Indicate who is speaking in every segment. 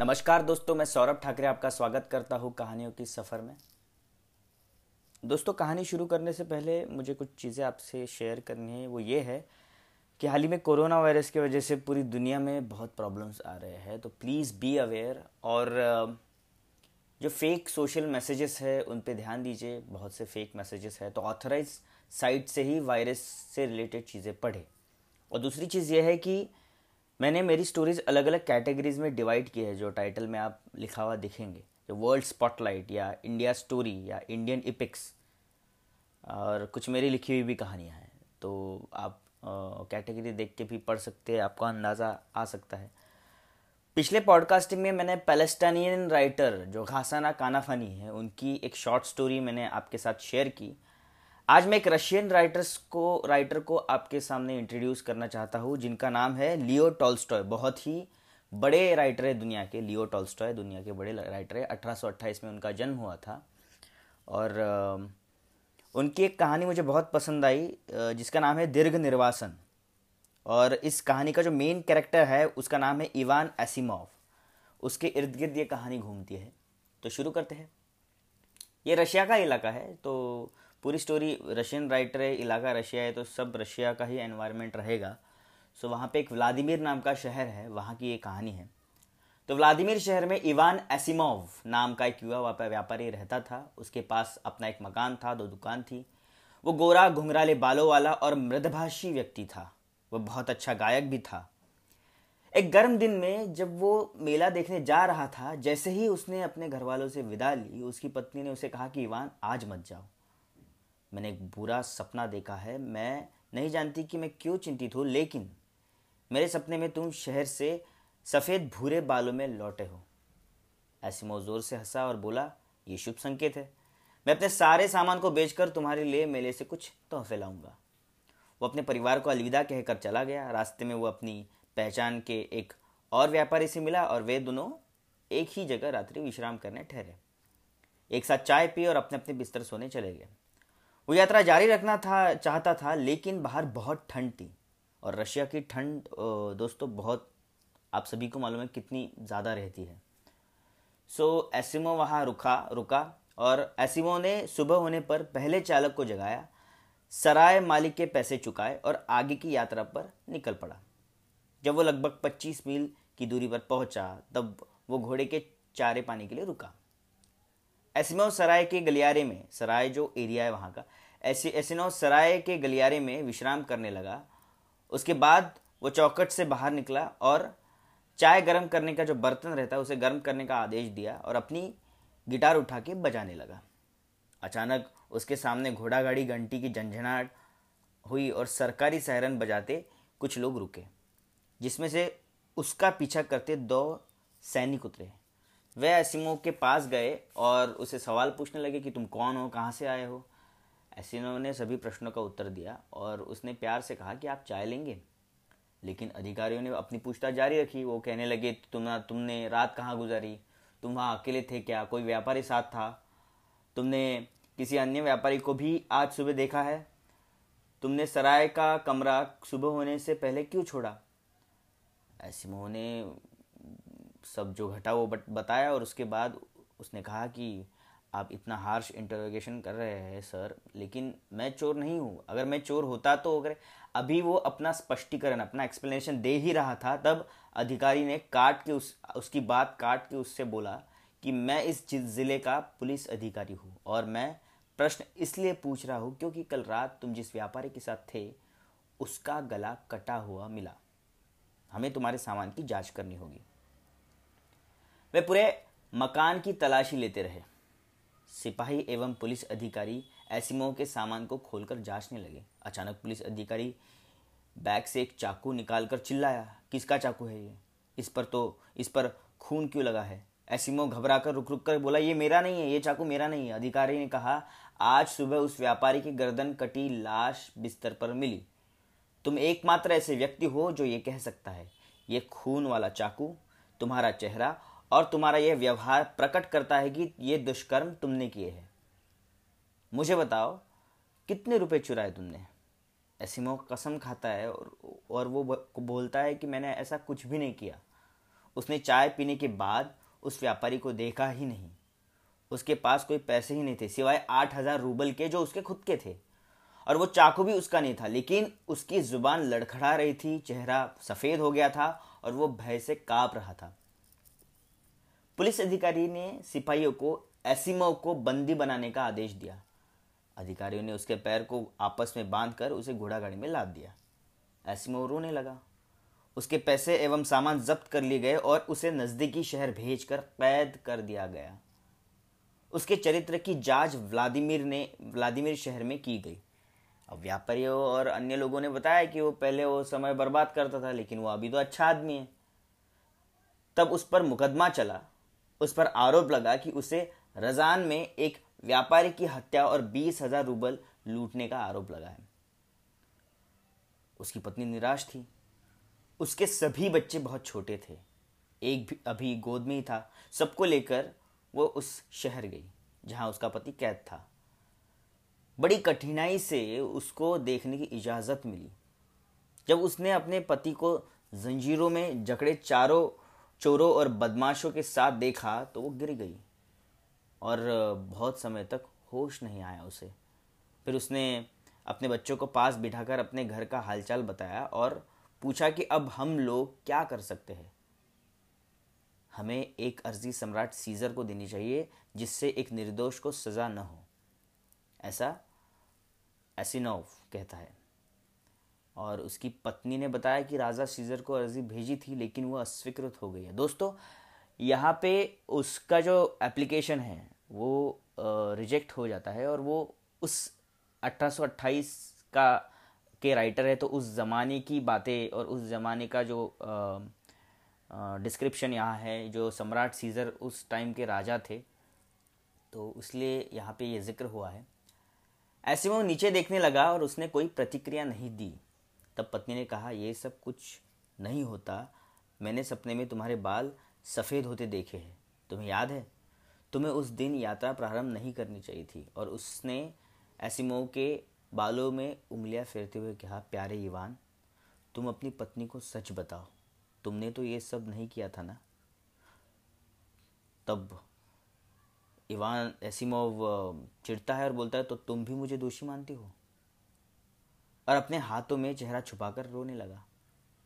Speaker 1: नमस्कार दोस्तों, मैं सौरभ ठाकरे आपका स्वागत करता हूँ कहानियों की सफ़र में। दोस्तों, कहानी शुरू करने से पहले मुझे कुछ चीज़ें आपसे शेयर करनी है। वो ये है कि हाल ही में कोरोना वायरस की वजह से पूरी दुनिया में बहुत प्रॉब्लम्स आ रहे हैं। तो प्लीज़ बी अवेयर और जो फेक सोशल मैसेजेस है, उन पे ध्यान दीजिए। बहुत से फेक मैसेजेस है तो ऑथराइज साइट से ही वायरस से रिलेटेड चीज़ें पढ़े। और दूसरी चीज़ यह है कि मैंने मेरी स्टोरीज अलग अलग कैटेगरीज में डिवाइड की है, जो टाइटल में आप लिखा हुआ दिखेंगे। जो वर्ल्ड स्पॉटलाइट या इंडिया स्टोरी या इंडियन इपिक्स और कुछ मेरी लिखी हुई भी कहानियाँ हैं। तो आप कैटेगरी देख के भी पढ़ सकते हैं, आपको अंदाज़ा आ सकता है। पिछले पॉडकास्टिंग में मैंने पैलेस्टानियन राइटर जो घासाना कानाफानी है, उनकी एक शॉर्ट स्टोरी मैंने आपके साथ शेयर की। आज मैं एक रशियन राइटर्स को राइटर को आपके सामने इंट्रोड्यूस करना चाहता हूँ, जिनका नाम है लियो टॉल्स्टॉय। बहुत ही बड़े राइटर है दुनिया के, लियो टॉल्स्टॉय, दुनिया के बड़े राइटर है। अठारह सौ अट्ठाईस में उनका जन्म हुआ था। और उनकी एक कहानी मुझे बहुत पसंद आई जिसका नाम है दीर्घ निर्वासन। और इस कहानी का जो मेन कैरेक्टर है, उसका नाम है इवान एसिमोव। उसके इर्द गिर्द ये कहानी घूमती है। तो शुरू करते हैं। ये रशिया का इलाका है तो पूरी स्टोरी रशियन राइटर है, इलाका रशिया है तो सब रशिया का ही एनवायरनमेंट रहेगा। सो वहाँ पे एक व्लादिमिर नाम का शहर है, वहाँ की ये कहानी है। तो व्लादिमिर शहर में इवान एसिमोव नाम का एक युवा व्यापारी रहता था। उसके पास अपना एक मकान था, दो दुकान थी। वो गोरा घुंघराले बालों वाला और मृदभाषी व्यक्ति था। वह बहुत अच्छा गायक भी था। एक गर्म दिन में जब वो मेला देखने जा रहा था, जैसे ही उसने अपने घर वालों से विदा ली, उसकी पत्नी ने उसे कहा कि, इवान, आज मत जाओ। मैंने एक बुरा सपना देखा है। मैं नहीं जानती कि मैं क्यों चिंतित हूँ, लेकिन मेरे सपने में तुम शहर से सफ़ेद भूरे बालों में लौटे हो। ऐसी ज़ोर से हंसा और बोला, ये शुभ संकेत है। मैं अपने सारे सामान को बेचकर तुम्हारे लिए मेले से कुछ तोहफे लाऊँगा। वो अपने परिवार को अलविदा कहकर चला गया। रास्ते में वो अपनी पहचान के एक और व्यापारी से मिला और वे दोनों एक ही जगह रात्रि विश्राम करने ठहरे। एक साथ चाय पी और अपने अपने बिस्तर सोने चले गए। वो यात्रा जारी रखना था, चाहता था, लेकिन बाहर बहुत ठंड थी। और रशिया की ठंड दोस्तों, बहुत, आप सभी को मालूम है कितनी ज़्यादा रहती है। सो एसिमो वहाँ रुका रुका, और एसिमो ने सुबह होने पर पहले चालक को जगाया, सराय मालिक के पैसे चुकाए और आगे की यात्रा पर निकल पड़ा। जब वो लगभग 25 मील की दूरी पर पहुँचा, तब वो घोड़े के चारे पाने के लिए रुका। एसिमो सराय के गलियारे में, सराय जो एरिया है वहाँ का, ऐसी एसिनो सराय के गलियारे में विश्राम करने लगा। उसके बाद वो चौकट से बाहर निकला और चाय गर्म करने का जो बर्तन रहता है, उसे गर्म करने का आदेश दिया और अपनी गिटार उठा के बजाने लगा। अचानक उसके सामने घोड़ा गाड़ी घंटी की झंझनाहट हुई और सरकारी सहरन बजाते कुछ लोग रुके, जिसमें से उसका पीछा करते दो सैनिक उतरे। वे एसिमो के पास गए और उसे सवाल पूछने लगे कि तुम कौन हो, कहाँ से आए हो? एसिनो ने सभी प्रश्नों का उत्तर दिया और उसने प्यार से कहा कि आप चाय लेंगे। लेकिन अधिकारियों ने अपनी पूछताछ जारी रखी। वो कहने लगे, तुम, तुमने रात कहाँ गुजारी? तुम वहाँ अकेले थे क्या? कोई व्यापारी साथ था? तुमने किसी अन्य व्यापारी को भी आज सुबह देखा है? तुमने सराय का कमरा सुबह होने से पहले क्यों छोड़ा? एसिमो ने सब जो घटा वो बट, बताया और उसके बाद उसने कहा कि आप इतना हार्श इंटरोगेशन कर रहे हैं, सर, लेकिन मैं चोर नहीं हूँ। अगर मैं चोर होता तो अगर अभी वो अपना स्पष्टीकरण, अपना एक्सप्लेनेशन दे ही रहा था, तब अधिकारी ने काट के उस, उसकी बात काट के उससे बोला कि मैं इस ज़िले का पुलिस अधिकारी हूँ और मैं प्रश्न इसलिए पूछ रहा हूँ क्योंकि कल रात तुम जिस व्यापारी के साथ थे, उसका गला कटा हुआ मिला। हमें तुम्हारे सामान की जाँच करनी होगी। वे पूरे मकान की तलाशी लेते रहे। सिपाही एवं पुलिस अधिकारी एसिमो के सामान को खोलकर जांचने लगे। अचानक पुलिस अधिकारी बैग से एक चाकू निकालकर चिल्लाया, किसका चाकू है ये? इस पर तो इस पर खून क्यों लगा है? एसिमो घबरा कर रुक रुक कर बोला, ये मेरा नहीं है, ये चाकू मेरा नहीं है। अधिकारी ने कहा, आज सुबह उस व्यापारी की गर्दन कटी लाश बिस्तर पर मिली। तुम एकमात्र ऐसे व्यक्ति हो जो ये कह सकता है। ये खून वाला चाकू, तुम्हारा चेहरा और तुम्हारा यह व्यवहार प्रकट करता है कि ये दुष्कर्म तुमने किए हैं। मुझे बताओ, कितने रुपए चुराए तुमने? एसिमो कसम खाता है और और वो बोलता है कि मैंने ऐसा कुछ भी नहीं किया। उसने चाय पीने के बाद उस व्यापारी को देखा ही नहीं। उसके पास कोई पैसे ही नहीं थे, सिवाय आठ हज़ार रूबल के जो उसके खुद के थे। और वो चाकू भी उसका नहीं था, लेकिन उसकी ज़ुबान लड़खड़ा रही थी, चेहरा सफ़ेद हो गया था और वो भय से काँप रहा था। पुलिस अधिकारी ने सिपाहियों को एसिमो को बंदी बनाने का आदेश दिया। अधिकारियों ने उसके पैर को आपस में बांधकर उसे घोड़ा गाड़ी में लाद दिया। एसिमो रोने लगा। उसके पैसे एवं सामान जब्त कर लिए गए और उसे नजदीकी शहर भेजकर कैद कर दिया गया। उसके चरित्र की जाँच व्लादिमीर ने, व्लादिमीर शहर में की गई। अब व्यापारियों और अन्य लोगों ने बताया कि वो पहले वो समय बर्बाद करता था, लेकिन वो अभी तो अच्छा आदमी है। तब उस पर मुकदमा चला। उस पर आरोप लगा कि उसे रजान में एक व्यापारी की हत्या और बीस हज़ार रूबल लूटने का आरोप लगा है। उसकी पत्नी निराश थी। उसके सभी बच्चे बहुत छोटे थे। एक भी अभी गोद में ही था। सबको लेकर वो उस शहर गई, जहाँ उसका पति कैद था। बड़ी कठिनाई से उसको देखने की इजाज़त मिली। जब उसने अपने पति को जंजीरों में जकड़े चारों चोरों और बदमाशों के साथ देखा तो वो गिर गई और बहुत समय तक होश नहीं आया उसे। फिर उसने अपने बच्चों को पास बिठाकर अपने घर का हालचाल बताया और पूछा कि अब हम लोग क्या कर सकते हैं। हमें एक अर्जी सम्राट सीजर को देनी चाहिए जिससे एक निर्दोष को सज़ा न हो। ऐसा एसिनोव कहता है। और उसकी पत्नी ने बताया कि राजा सीजर को अर्जी भेजी थी, लेकिन वो अस्वीकृत हो गई है। दोस्तों, यहाँ पे उसका जो एप्लीकेशन है, वो रिजेक्ट हो जाता है और वो उस 1828 का, के राइटर है तो उस ज़माने की बातें और उस ज़माने का जो डिस्क्रिप्शन यहाँ है, जो सम्राट सीजर उस टाइम के राजा थे तो इसलिए यहाँ पे ये ज़िक्र हुआ है। ऐसे में वो नीचे देखने लगा और उसने कोई प्रतिक्रिया नहीं दी। तब पत्नी ने कहा, ये सब कुछ नहीं होता। मैंने सपने में तुम्हारे बाल सफ़ेद होते देखे हैं। तुम्हें याद है? तुम्हें उस दिन यात्रा प्रारंभ नहीं करनी चाहिए थी। और उसने एसिमो के बालों में उंगलियाँ फेरते हुए कहा, प्यारे ईवान तुम अपनी पत्नी को सच बताओ। तुमने तो ये सब नहीं किया था ना? तब इवान एसिमोव चिढ़ता है और बोलता है तो तुम भी मुझे दोषी मानती हो? और अपने हाथों में चेहरा छुपाकर रोने लगा।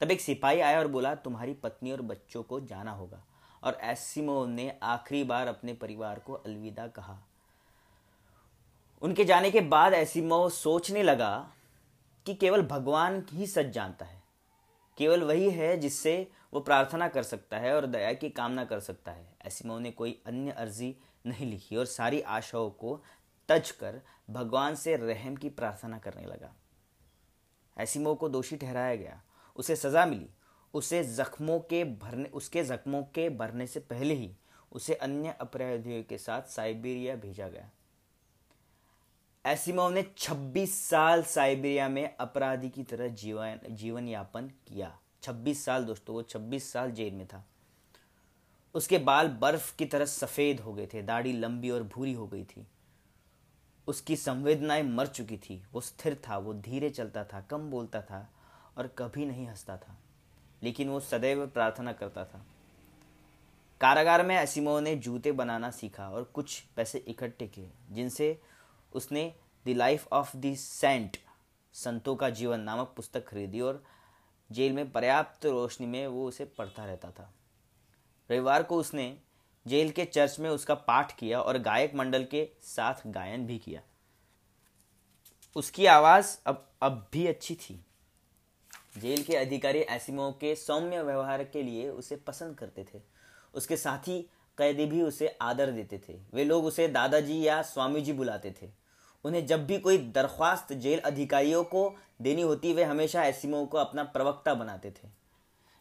Speaker 1: तब एक सिपाही आया और बोला, तुम्हारी पत्नी और बच्चों को जाना होगा। और एसिमो ने आखिरी बार अपने परिवार को अलविदा कहा। उनके जाने के बाद एसिमो सोचने लगा कि केवल भगवान ही सच जानता है। केवल वही है जिससे वो प्रार्थना कर सकता है और दया की कामना कर सकता है। एसिमो ने कोई अन्य अर्जी नहीं लिखी और सारी आशाओं को तज कर भगवान से रहम की प्रार्थना करने लगा। एसिमो को दोषी ठहराया गया। उसे सज़ा मिली। उसे जख्मों के भरने, उसके जख्मों के भरने से पहले ही उसे अन्य अपराधियों के साथ साइबेरिया भेजा गया। एसिमोव ने 26 साल साइबेरिया में अपराधी की तरह जीवन जीवन यापन किया। 26 साल दोस्तों, वो 26 साल जेल में था। उसके बाल बर्फ़ की तरह सफ़ेद हो गए थे, दाढ़ी लंबी और भूरी हो गई थी। उसकी संवेदनाएँ मर चुकी थी। वो स्थिर था, वो धीरे चलता था, कम बोलता था और कभी नहीं हंसता था, लेकिन वो सदैव प्रार्थना करता था। कारागार में असीमो ने जूते बनाना सीखा और कुछ पैसे इकट्ठे किए, जिनसे उसने the life of the saint संतों का जीवन नामक पुस्तक खरीदी और जेल में पर्याप्त रोशनी में वो उसे पढ़ता रहता था। रविवार को उसने जेल के चर्च में उसका पाठ किया और गायक मंडल के साथ गायन भी किया। उसकी आवाज़ अब अब भी अच्छी थी। जेल के अधिकारी एसिमो के सौम्य व्यवहार के लिए उसे पसंद करते थे। उसके साथी कैदी भी उसे आदर देते थे। वे लोग उसे दादाजी या स्वामी जी बुलाते थे। उन्हें जब भी कोई दरख्वास्त जेल अधिकारियों को देनी होती, वे हमेशा एसिमो को अपना प्रवक्ता बनाते थे।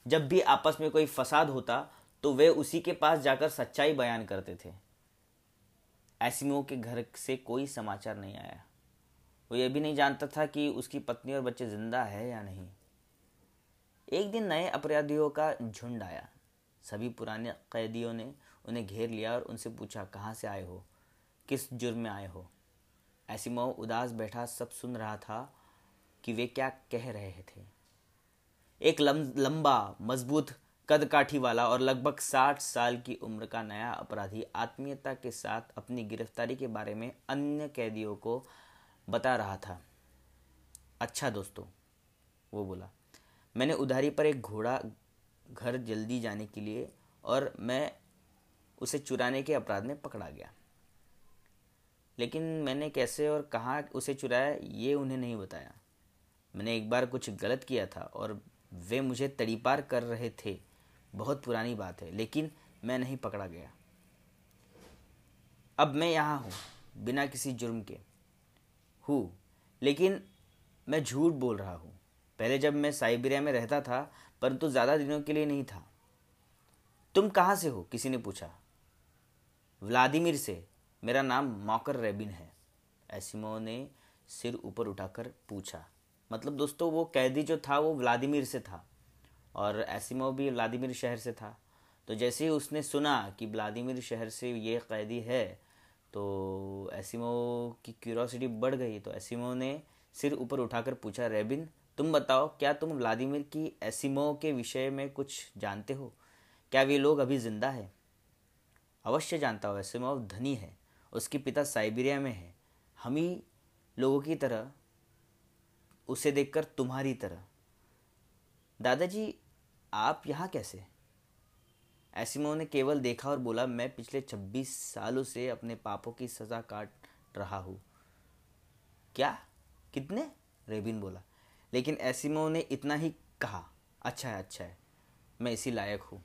Speaker 1: जब भी आपस में कोई फसाद होता तो वे उसी के पास जाकर सच्चाई बयान करते थे। एसिमो के घर से कोई समाचार नहीं आया। वो ये भी नहीं जानता था कि उसकी पत्नी और बच्चे ज़िंदा है या नहीं। एक दिन नए अपराधियों का झुंड आया। सभी पुराने कैदियों ने उन्हें घेर लिया और उनसे पूछा, कहाँ से आए हो? किस जुर्म में आए हो? एसिमो उदास बैठा सब सुन रहा था कि वे क्या कह रहे थे। एक लंबा, मज़बूत कद काठी वाला और लगभग साठ साल की उम्र का नया अपराधी आत्मीयता के साथ अपनी गिरफ्तारी के बारे में अन्य कैदियों को बता रहा था। अच्छा दोस्तों, वो बोला, मैंने उधारी पर एक घोड़ा घर जल्दी जाने के लिए और मैं उसे चुराने के अपराध में पकड़ा गया। लेकिन मैंने कैसे और कहाँ उसे चुराया, ये उन्हें नहीं बताया। मैंने एक बार कुछ गलत किया था और वे मुझे तड़ीपार कर रहे थे। बहुत पुरानी बात है, लेकिन मैं नहीं पकड़ा गया। अब मैं यहाँ हूँ, बिना किसी जुर्म के। हूँ, लेकिन मैं झूठ बोल रहा हूँ। पहले जब मैं साइबेरिया में रहता था, परंतु तो ज़्यादा दिनों के लिए नहीं था। तुम कहाँ से हो? किसी ने पूछा। व्लादिमिर से। मेरा नाम मॉकर रेबिन है। एसिमो ने सिर ऊपर उठाकर पूछा। मतलब दोस्तों, वो कैदी जो था, वो व्लादिमिर से था। और एसिमो भी व्लादिमिर शहर से था। तो जैसे ही उसने सुना कि व्लादिमिर शहर से ये कैदी है तो एसिमो की क्यूरोसिटी बढ़ गई। तो एसिमो ने सिर ऊपर उठाकर पूछा, रेबिन, तुम बताओ, क्या तुम व्लादिमिर की एसिमो के विषय में कुछ जानते हो? क्या वे लोग अभी ज़िंदा है? अवश्य जानता हूँ, एसिमो धनी है। उसके पिता साइबेरिया में है। हम ही लोगों की तरह, उसे देखकर तुम्हारी तरह। दादाजी, आप यहाँ कैसे एसिमो ने केवल देखा और बोला, मैं पिछले छब्बीस सालों से अपने पापों की सज़ा काट रहा हूँ। क्या? कितने? रेबिन बोला। लेकिन एसिमो ने इतना ही कहा अच्छा है अच्छा है, मैं इसी लायक हूँ।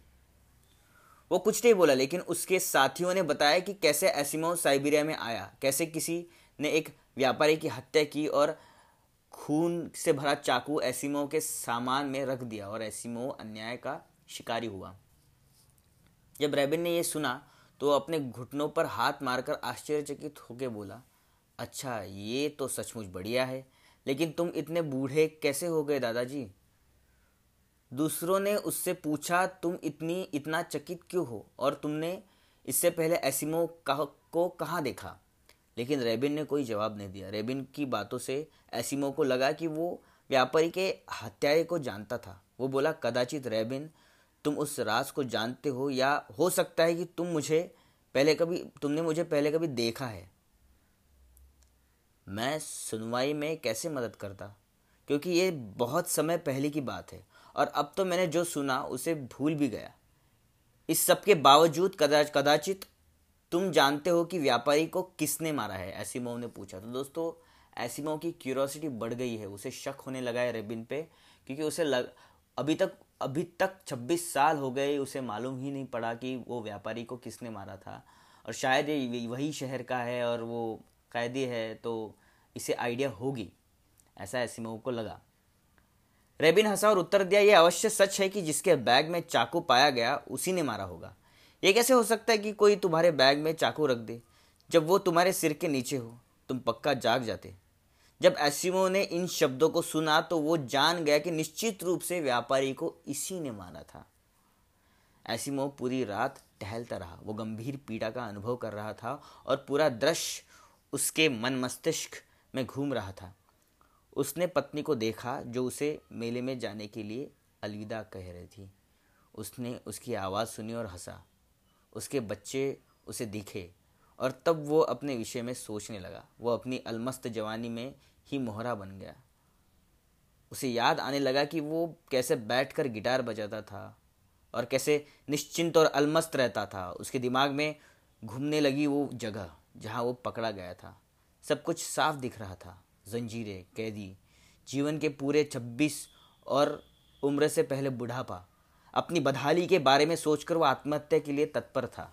Speaker 1: वो कुछ नहीं बोला, लेकिन उसके साथियों ने बताया कि कैसे एसिमो साइबेरिया में आया। कैसे किसी ने एक व्यापारी की हत्या की और खून से भरा चाकू एसिमो के सामान में रख दिया और एसिमो अन्याय का शिकारी हुआ। जब रेबिन ने यह सुना तो अपने घुटनों पर हाथ मारकर आश्चर्यचकित होकर बोला अच्छा ये तो सचमुच बढ़िया है, लेकिन तुम इतने बूढ़े कैसे हो गए दादाजी? दूसरों ने उससे पूछा, तुम इतनी, इतना चकित क्यों हो? और तुमने इससे पहले एसिमो को कहाँ देखा? लेकिन रेबिन ने कोई जवाब नहीं दिया। रेबिन की बातों से एसिमो को लगा कि वो व्यापारी के हत्यारे को जानता था। वो बोला, कदाचित रेबिन, तुम उस राज को जानते हो या हो सकता है कि तुम मुझे पहले कभी, तुमने मुझे पहले कभी देखा है। मैं सुनवाई में कैसे मदद करता? क्योंकि ये बहुत समय पहले की बात है, और अब तो मैंने जो सुना उसे भूल भी गया। इस सब के बावजूद कदाच कदाचित तुम जानते हो कि व्यापारी को किसने मारा है? एसिमो ने पूछा। तो दोस्तों एसिमो की क्यूरोसिटी बढ़ गई है। उसे शक होने लगा है रेबिन पे, क्योंकि उसे लग, अभी तक अभी तक 26 साल हो गए, उसे मालूम ही नहीं पड़ा कि वो व्यापारी को किसने मारा था। और शायद ये वही शहर का है और वो कैदी है तो इसे आइडिया होगी। ऐसा एसिमो को लगा। रेबिन हंसा और उत्तर दिया, यह अवश्य सच है कि जिसके बैग में चाकू पाया गया, उसी ने मारा होगा। ये कैसे हो सकता है कि कोई तुम्हारे बैग में चाकू रख दे, जब वो तुम्हारे सिर के नीचे हो, तुम पक्का जाग जाते। जब एसिमो ने इन शब्दों को सुना तो वो जान गया कि निश्चित रूप से व्यापारी को इसी ने मारा था। एसिमो पूरी रात टहलता रहा। वो गंभीर पीड़ा का अनुभव कर रहा था और पूरा दृश्य उसके मन मस्तिष्क में घूम रहा था। उसने पत्नी को देखा, जो उसे मेले में जाने के लिए अलविदा कह रही थी। उसने उसकी आवाज़ सुनी और हंसा। उसके बच्चे उसे दिखे और तब वो अपने विषय में सोचने लगा। वो अपनी अलमस्त जवानी में ही मोहरा बन गया। उसे याद आने लगा कि वो कैसे बैठकर गिटार बजाता था और कैसे निश्चिंत और अलमस्त रहता था। उसके दिमाग में घूमने लगी वो जगह जहाँ वो पकड़ा गया था। सब कुछ साफ़ दिख रहा था। जंजीरें, कैदी, जीवन के पूरे 26 और उम्र से पहले बुढ़ापा। अपनी बदहाली के बारे में सोचकर वो आत्महत्या के लिए तत्पर था।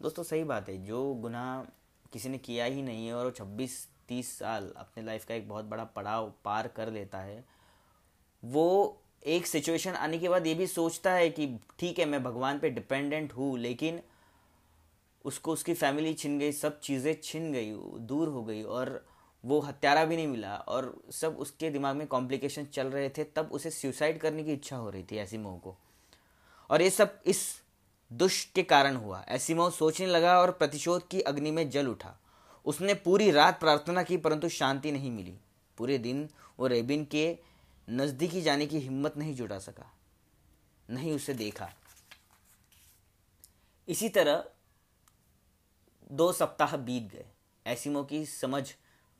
Speaker 1: दोस्तों, सही बात है। जो गुनाह किसी ने किया ही नहीं है और वो छब्बीस, तीस साल अपने लाइफ का एक बहुत बड़ा पड़ाव पार कर लेता है, वो एक सिचुएशन आने के बाद ये भी सोचता है कि ठीक है, मैं भगवान पे डिपेंडेंट हूँ, लेकिन उसको उसकी फैमिली छिन गई, सब चीज़ें छिन गई, दूर हो गई और वो हत्यारा भी नहीं मिला और सब उसके दिमाग में कॉम्प्लिकेशन चल रहे थे, तब उसे सुसाइड करने की इच्छा हो रही थी एसिमो को। और ये सब इस दुष्ट के कारण हुआ। एसिमो सोचने लगा और प्रतिशोध की अग्नि में जल उठा। उसने पूरी रात प्रार्थना की, परंतु शांति नहीं मिली। पूरे दिन वो रेबिन के नज़दीकी जाने की हिम्मत नहीं जुटा सका, नहीं उसे देखा। इसी तरह दो सप्ताह बीत गए। एसिमो की समझ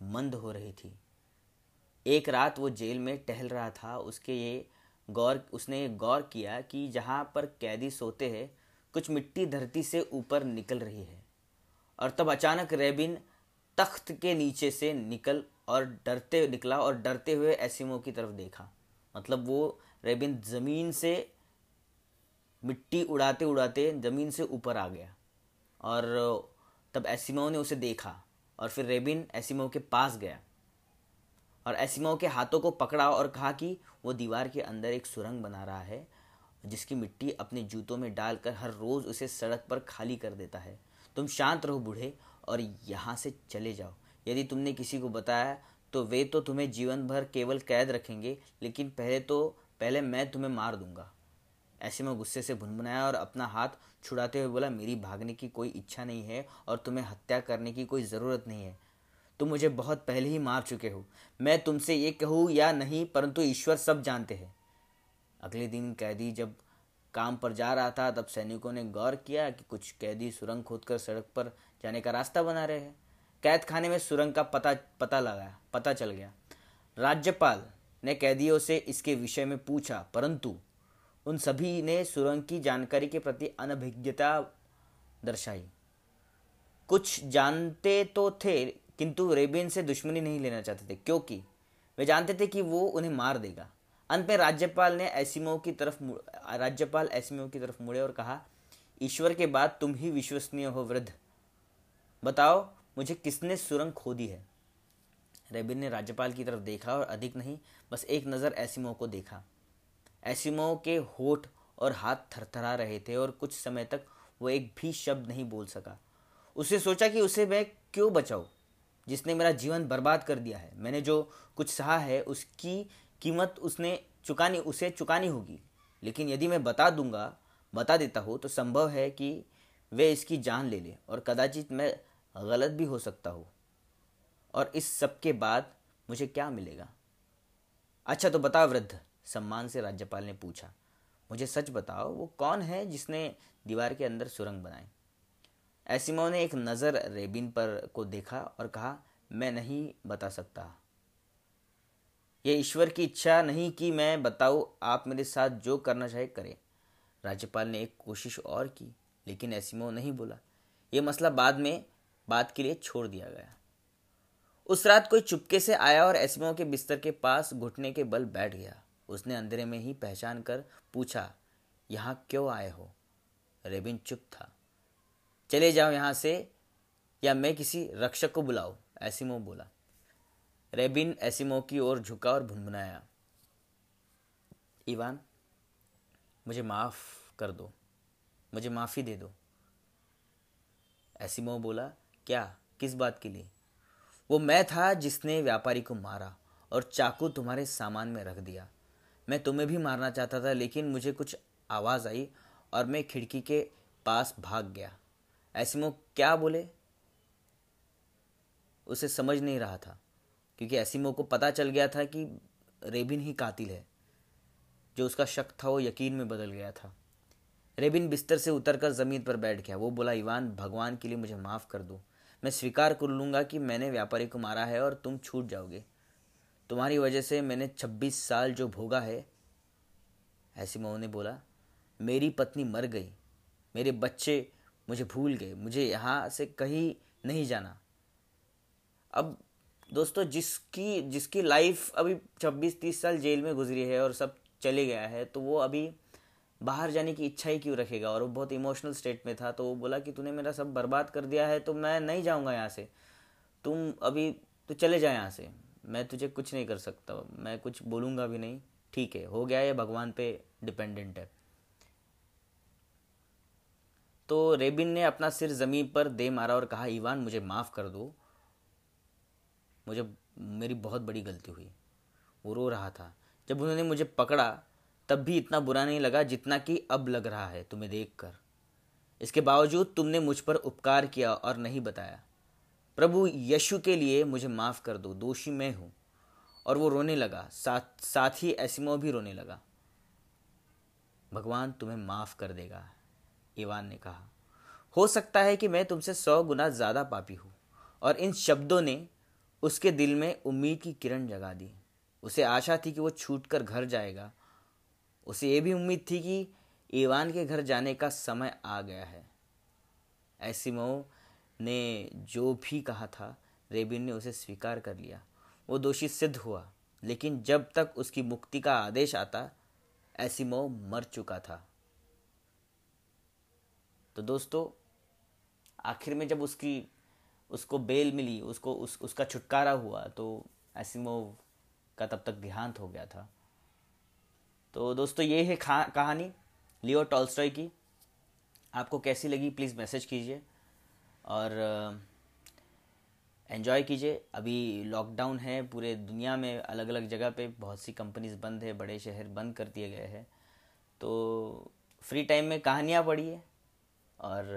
Speaker 1: मंद हो रही थी। एक रात वो जेल में टहल रहा था। उसके ये गौर, उसने ये गौर किया कि जहाँ पर कैदी सोते हैं, कुछ मिट्टी धरती से ऊपर निकल रही है। और तब अचानक रेबिन तख्त के नीचे से निकल और डरते निकला और डरते हुए एसिमो की तरफ़ देखा। मतलब वो रेबिन ज़मीन से मिट्टी उड़ाते उड़ाते ज़मीन से ऊपर आ गया। और तब एसिमो ने उसे देखा। और फिर रेबिन एसिमो के पास गया और एसिमो के हाथों को पकड़ा और कहा कि वो दीवार के अंदर एक सुरंग बना रहा है, जिसकी मिट्टी अपने जूतों में डालकर हर रोज़ उसे सड़क पर खाली कर देता है। तुम शांत रहो बूढ़े और यहाँ से चले जाओ। यदि तुमने किसी को बताया तो वे तो तुम्हें जीवन भर केवल कैद रखेंगे, लेकिन पहले तो पहले मैं तुम्हें मार दूँगा। ऐसे में गुस्से से भुनभुनाया और अपना हाथ छुड़ाते हुए बोला, मेरी भागने की कोई इच्छा नहीं है और तुम्हें हत्या करने की कोई ज़रूरत नहीं है। तुम मुझे बहुत पहले ही मार चुके हो। मैं तुमसे ये कहूँ या नहीं, परंतु ईश्वर सब जानते हैं। अगले दिन कैदी जब काम पर जा रहा था, तब सैनिकों ने गौर किया कि कुछ कैदी सुरंग खोदकर सड़क पर जाने का रास्ता बना रहे हैं। कैद खाने में सुरंग का पता पता लगाया पता चल गया। राज्यपाल ने कैदियों से इसके विषय में पूछा, परंतु उन सभी ने सुरंग की जानकारी के प्रति अनभिज्ञता दर्शाई। कुछ जानते तो थे, किंतु रेबियन से दुश्मनी नहीं लेना चाहते थे, क्योंकि वे जानते थे कि वो उन्हें मार देगा। अंत में राज्यपाल ने एसिमो की तरफ़ राज्यपाल एसिमो की तरफ़ मुड़े और कहा, ईश्वर के बाद तुम ही विश्वसनीय हो, वृद्ध। बताओ, मुझे किसने सुरंग खोदी है? रेबिन ने राज्यपाल की तरफ़ देखा और अधिक नहीं, बस एक नज़र एसिमो को देखा। एसिमो के होठ और हाथ थरथरा रहे थे और कुछ समय तक वो एक भी शब्द नहीं बोल सका। उसे सोचा कि उसे मैं क्यों बचाऊं? जिसने मेरा जीवन बर्बाद कर दिया है। मैंने जो कुछ सहा है, उसकी कीमत उसने चुकानी, उसे चुकानी होगी। लेकिन यदि मैं बता दूँगा, बता देता हूँ तो संभव है कि वे इसकी जान ले ले और कदाचित मैं गलत भी हो सकता हूँ। और इस सब के बाद मुझे क्या मिलेगा? अच्छा तो बता वृद्ध। सम्मान से राज्यपाल ने पूछा, मुझे सच बताओ, वो कौन है जिसने दीवार के अंदर सुरंग बनाई? एसिमो ने एक नज़र रेबिन पर को देखा और कहा, मैं नहीं बता सकता। यह ईश्वर की इच्छा नहीं कि मैं बताऊँ, आप मेरे साथ जो करना चाहे करें। राज्यपाल ने एक कोशिश और की, लेकिन एसिमो नहीं बोला। यह मसला बाद में बात के लिए छोड़ दिया गया। उस रात कोई चुपके से आया और एसिमो के बिस्तर के पास घुटने के बल बैठ गया। उसने अंधेरे में ही पहचान कर पूछा, यहाँ क्यों आए हो? रेबिन चुप था। चले जाओ यहाँ से या मैं किसी रक्षक को बुलाऊं, एसिमो बोला। रेबिन एसिमो की ओर झुका और भुनभुनाया। इवान, मुझे माफ़ कर दो, मुझे माफ़ी दे दो। एसिमो बोला, क्या, किस बात के लिए? वो मैं था जिसने व्यापारी को मारा और चाकू तुम्हारे सामान में रख दिया। मैं तुम्हें भी मारना चाहता था, लेकिन मुझे कुछ आवाज़ आई और मैं खिड़की के पास भाग गया। एसिमो क्या बोले? उसे समझ नहीं रहा था, क्योंकि एसिमो को पता चल गया था कि रेबिन ही कातिल है, जो उसका शक था, वो यकीन में बदल गया था। रेबिन बिस्तर से उतरकर ज़मीन पर बैठ गया। वो बोला, ईवान, भगवान के लिए मुझे माफ़ कर दो। मैं स्वीकार कर लूँगा कि मैंने व्यापारी को मारा है और तुम छूट जाओगे। तुम्हारी वजह से मैंने छब्बीस साल जो भोगा है, ऐसी मऊ ने बोला, मेरी पत्नी मर गई, मेरे बच्चे मुझे भूल गए, मुझे यहाँ से कहीं नहीं जाना। अब दोस्तों, जिसकी जिसकी लाइफ अभी छब्बीस तीस साल जेल में गुजरी है और सब चले गया है तो वो अभी बाहर जाने की इच्छा ही क्यों रखेगा? और वो बहुत इमोशनल स्टेट में था तो वो बोला कि तूने मेरा सब बर्बाद कर दिया है तो मैं नहीं जाऊँगा यहाँ से। तुम अभी तो चले जाए यहाँ से। मैं तुझे कुछ नहीं कर सकता, मैं कुछ बोलूँगा भी नहीं। ठीक है, हो गया ये, भगवान पे डिपेंडेंट है। तो रेबिन ने अपना सिर ज़मीन पर दे मारा और कहा, ईवान, मुझे माफ़ कर दो। मुझे, मेरी बहुत बड़ी गलती हुई। वो रो रहा था। जब उन्होंने मुझे पकड़ा, तब भी इतना बुरा नहीं लगा जितना कि अब लग रहा है, तुम्हें देखकर। इसके बावजूद तुमने मुझ पर उपकार किया और नहीं बताया। प्रभु यशु के लिए मुझे माफ़ कर दो, दोषी मैं हूँ। और वो रोने लगा। साथ साथ ही एसिमो भी रोने लगा। भगवान तुम्हें माफ़ कर देगा, ईवान ने कहा। हो सकता है कि मैं तुमसे सौ गुना ज़्यादा पापी हूँ, और इन शब्दों ने उसके दिल में उम्मीद की किरण जगा दी। उसे आशा थी कि वो छूट कर घर जाएगा। उसे ये भी उम्मीद थी कि ईवान के घर जाने का समय आ गया है। ऐसिमो ने जो भी कहा था, रेबिन ने उसे स्वीकार कर लिया। वो दोषी सिद्ध हुआ, लेकिन जब तक उसकी मुक्ति का आदेश आता ऐसिमो मर चुका था। तो दोस्तों, आखिर में जब उसकी, उसको बेल मिली, उसको, उस, उसका छुटकारा हुआ तो एसिमोव का तब तक देहांत हो गया था। तो दोस्तों, ये है कहानी, लियो टॉल्स्टॉय की। आपको कैसी लगी, प्लीज़ मैसेज कीजिए। और एंजॉय कीजिए। अभी लॉकडाउन है, पूरे दुनिया में अलग अलग जगह पे बहुत सी कंपनीज़ बंद है, बड़े शहर बंद कर दिए गए हैं। तो फ्री टाइम में कहानियाँ पढ़िए और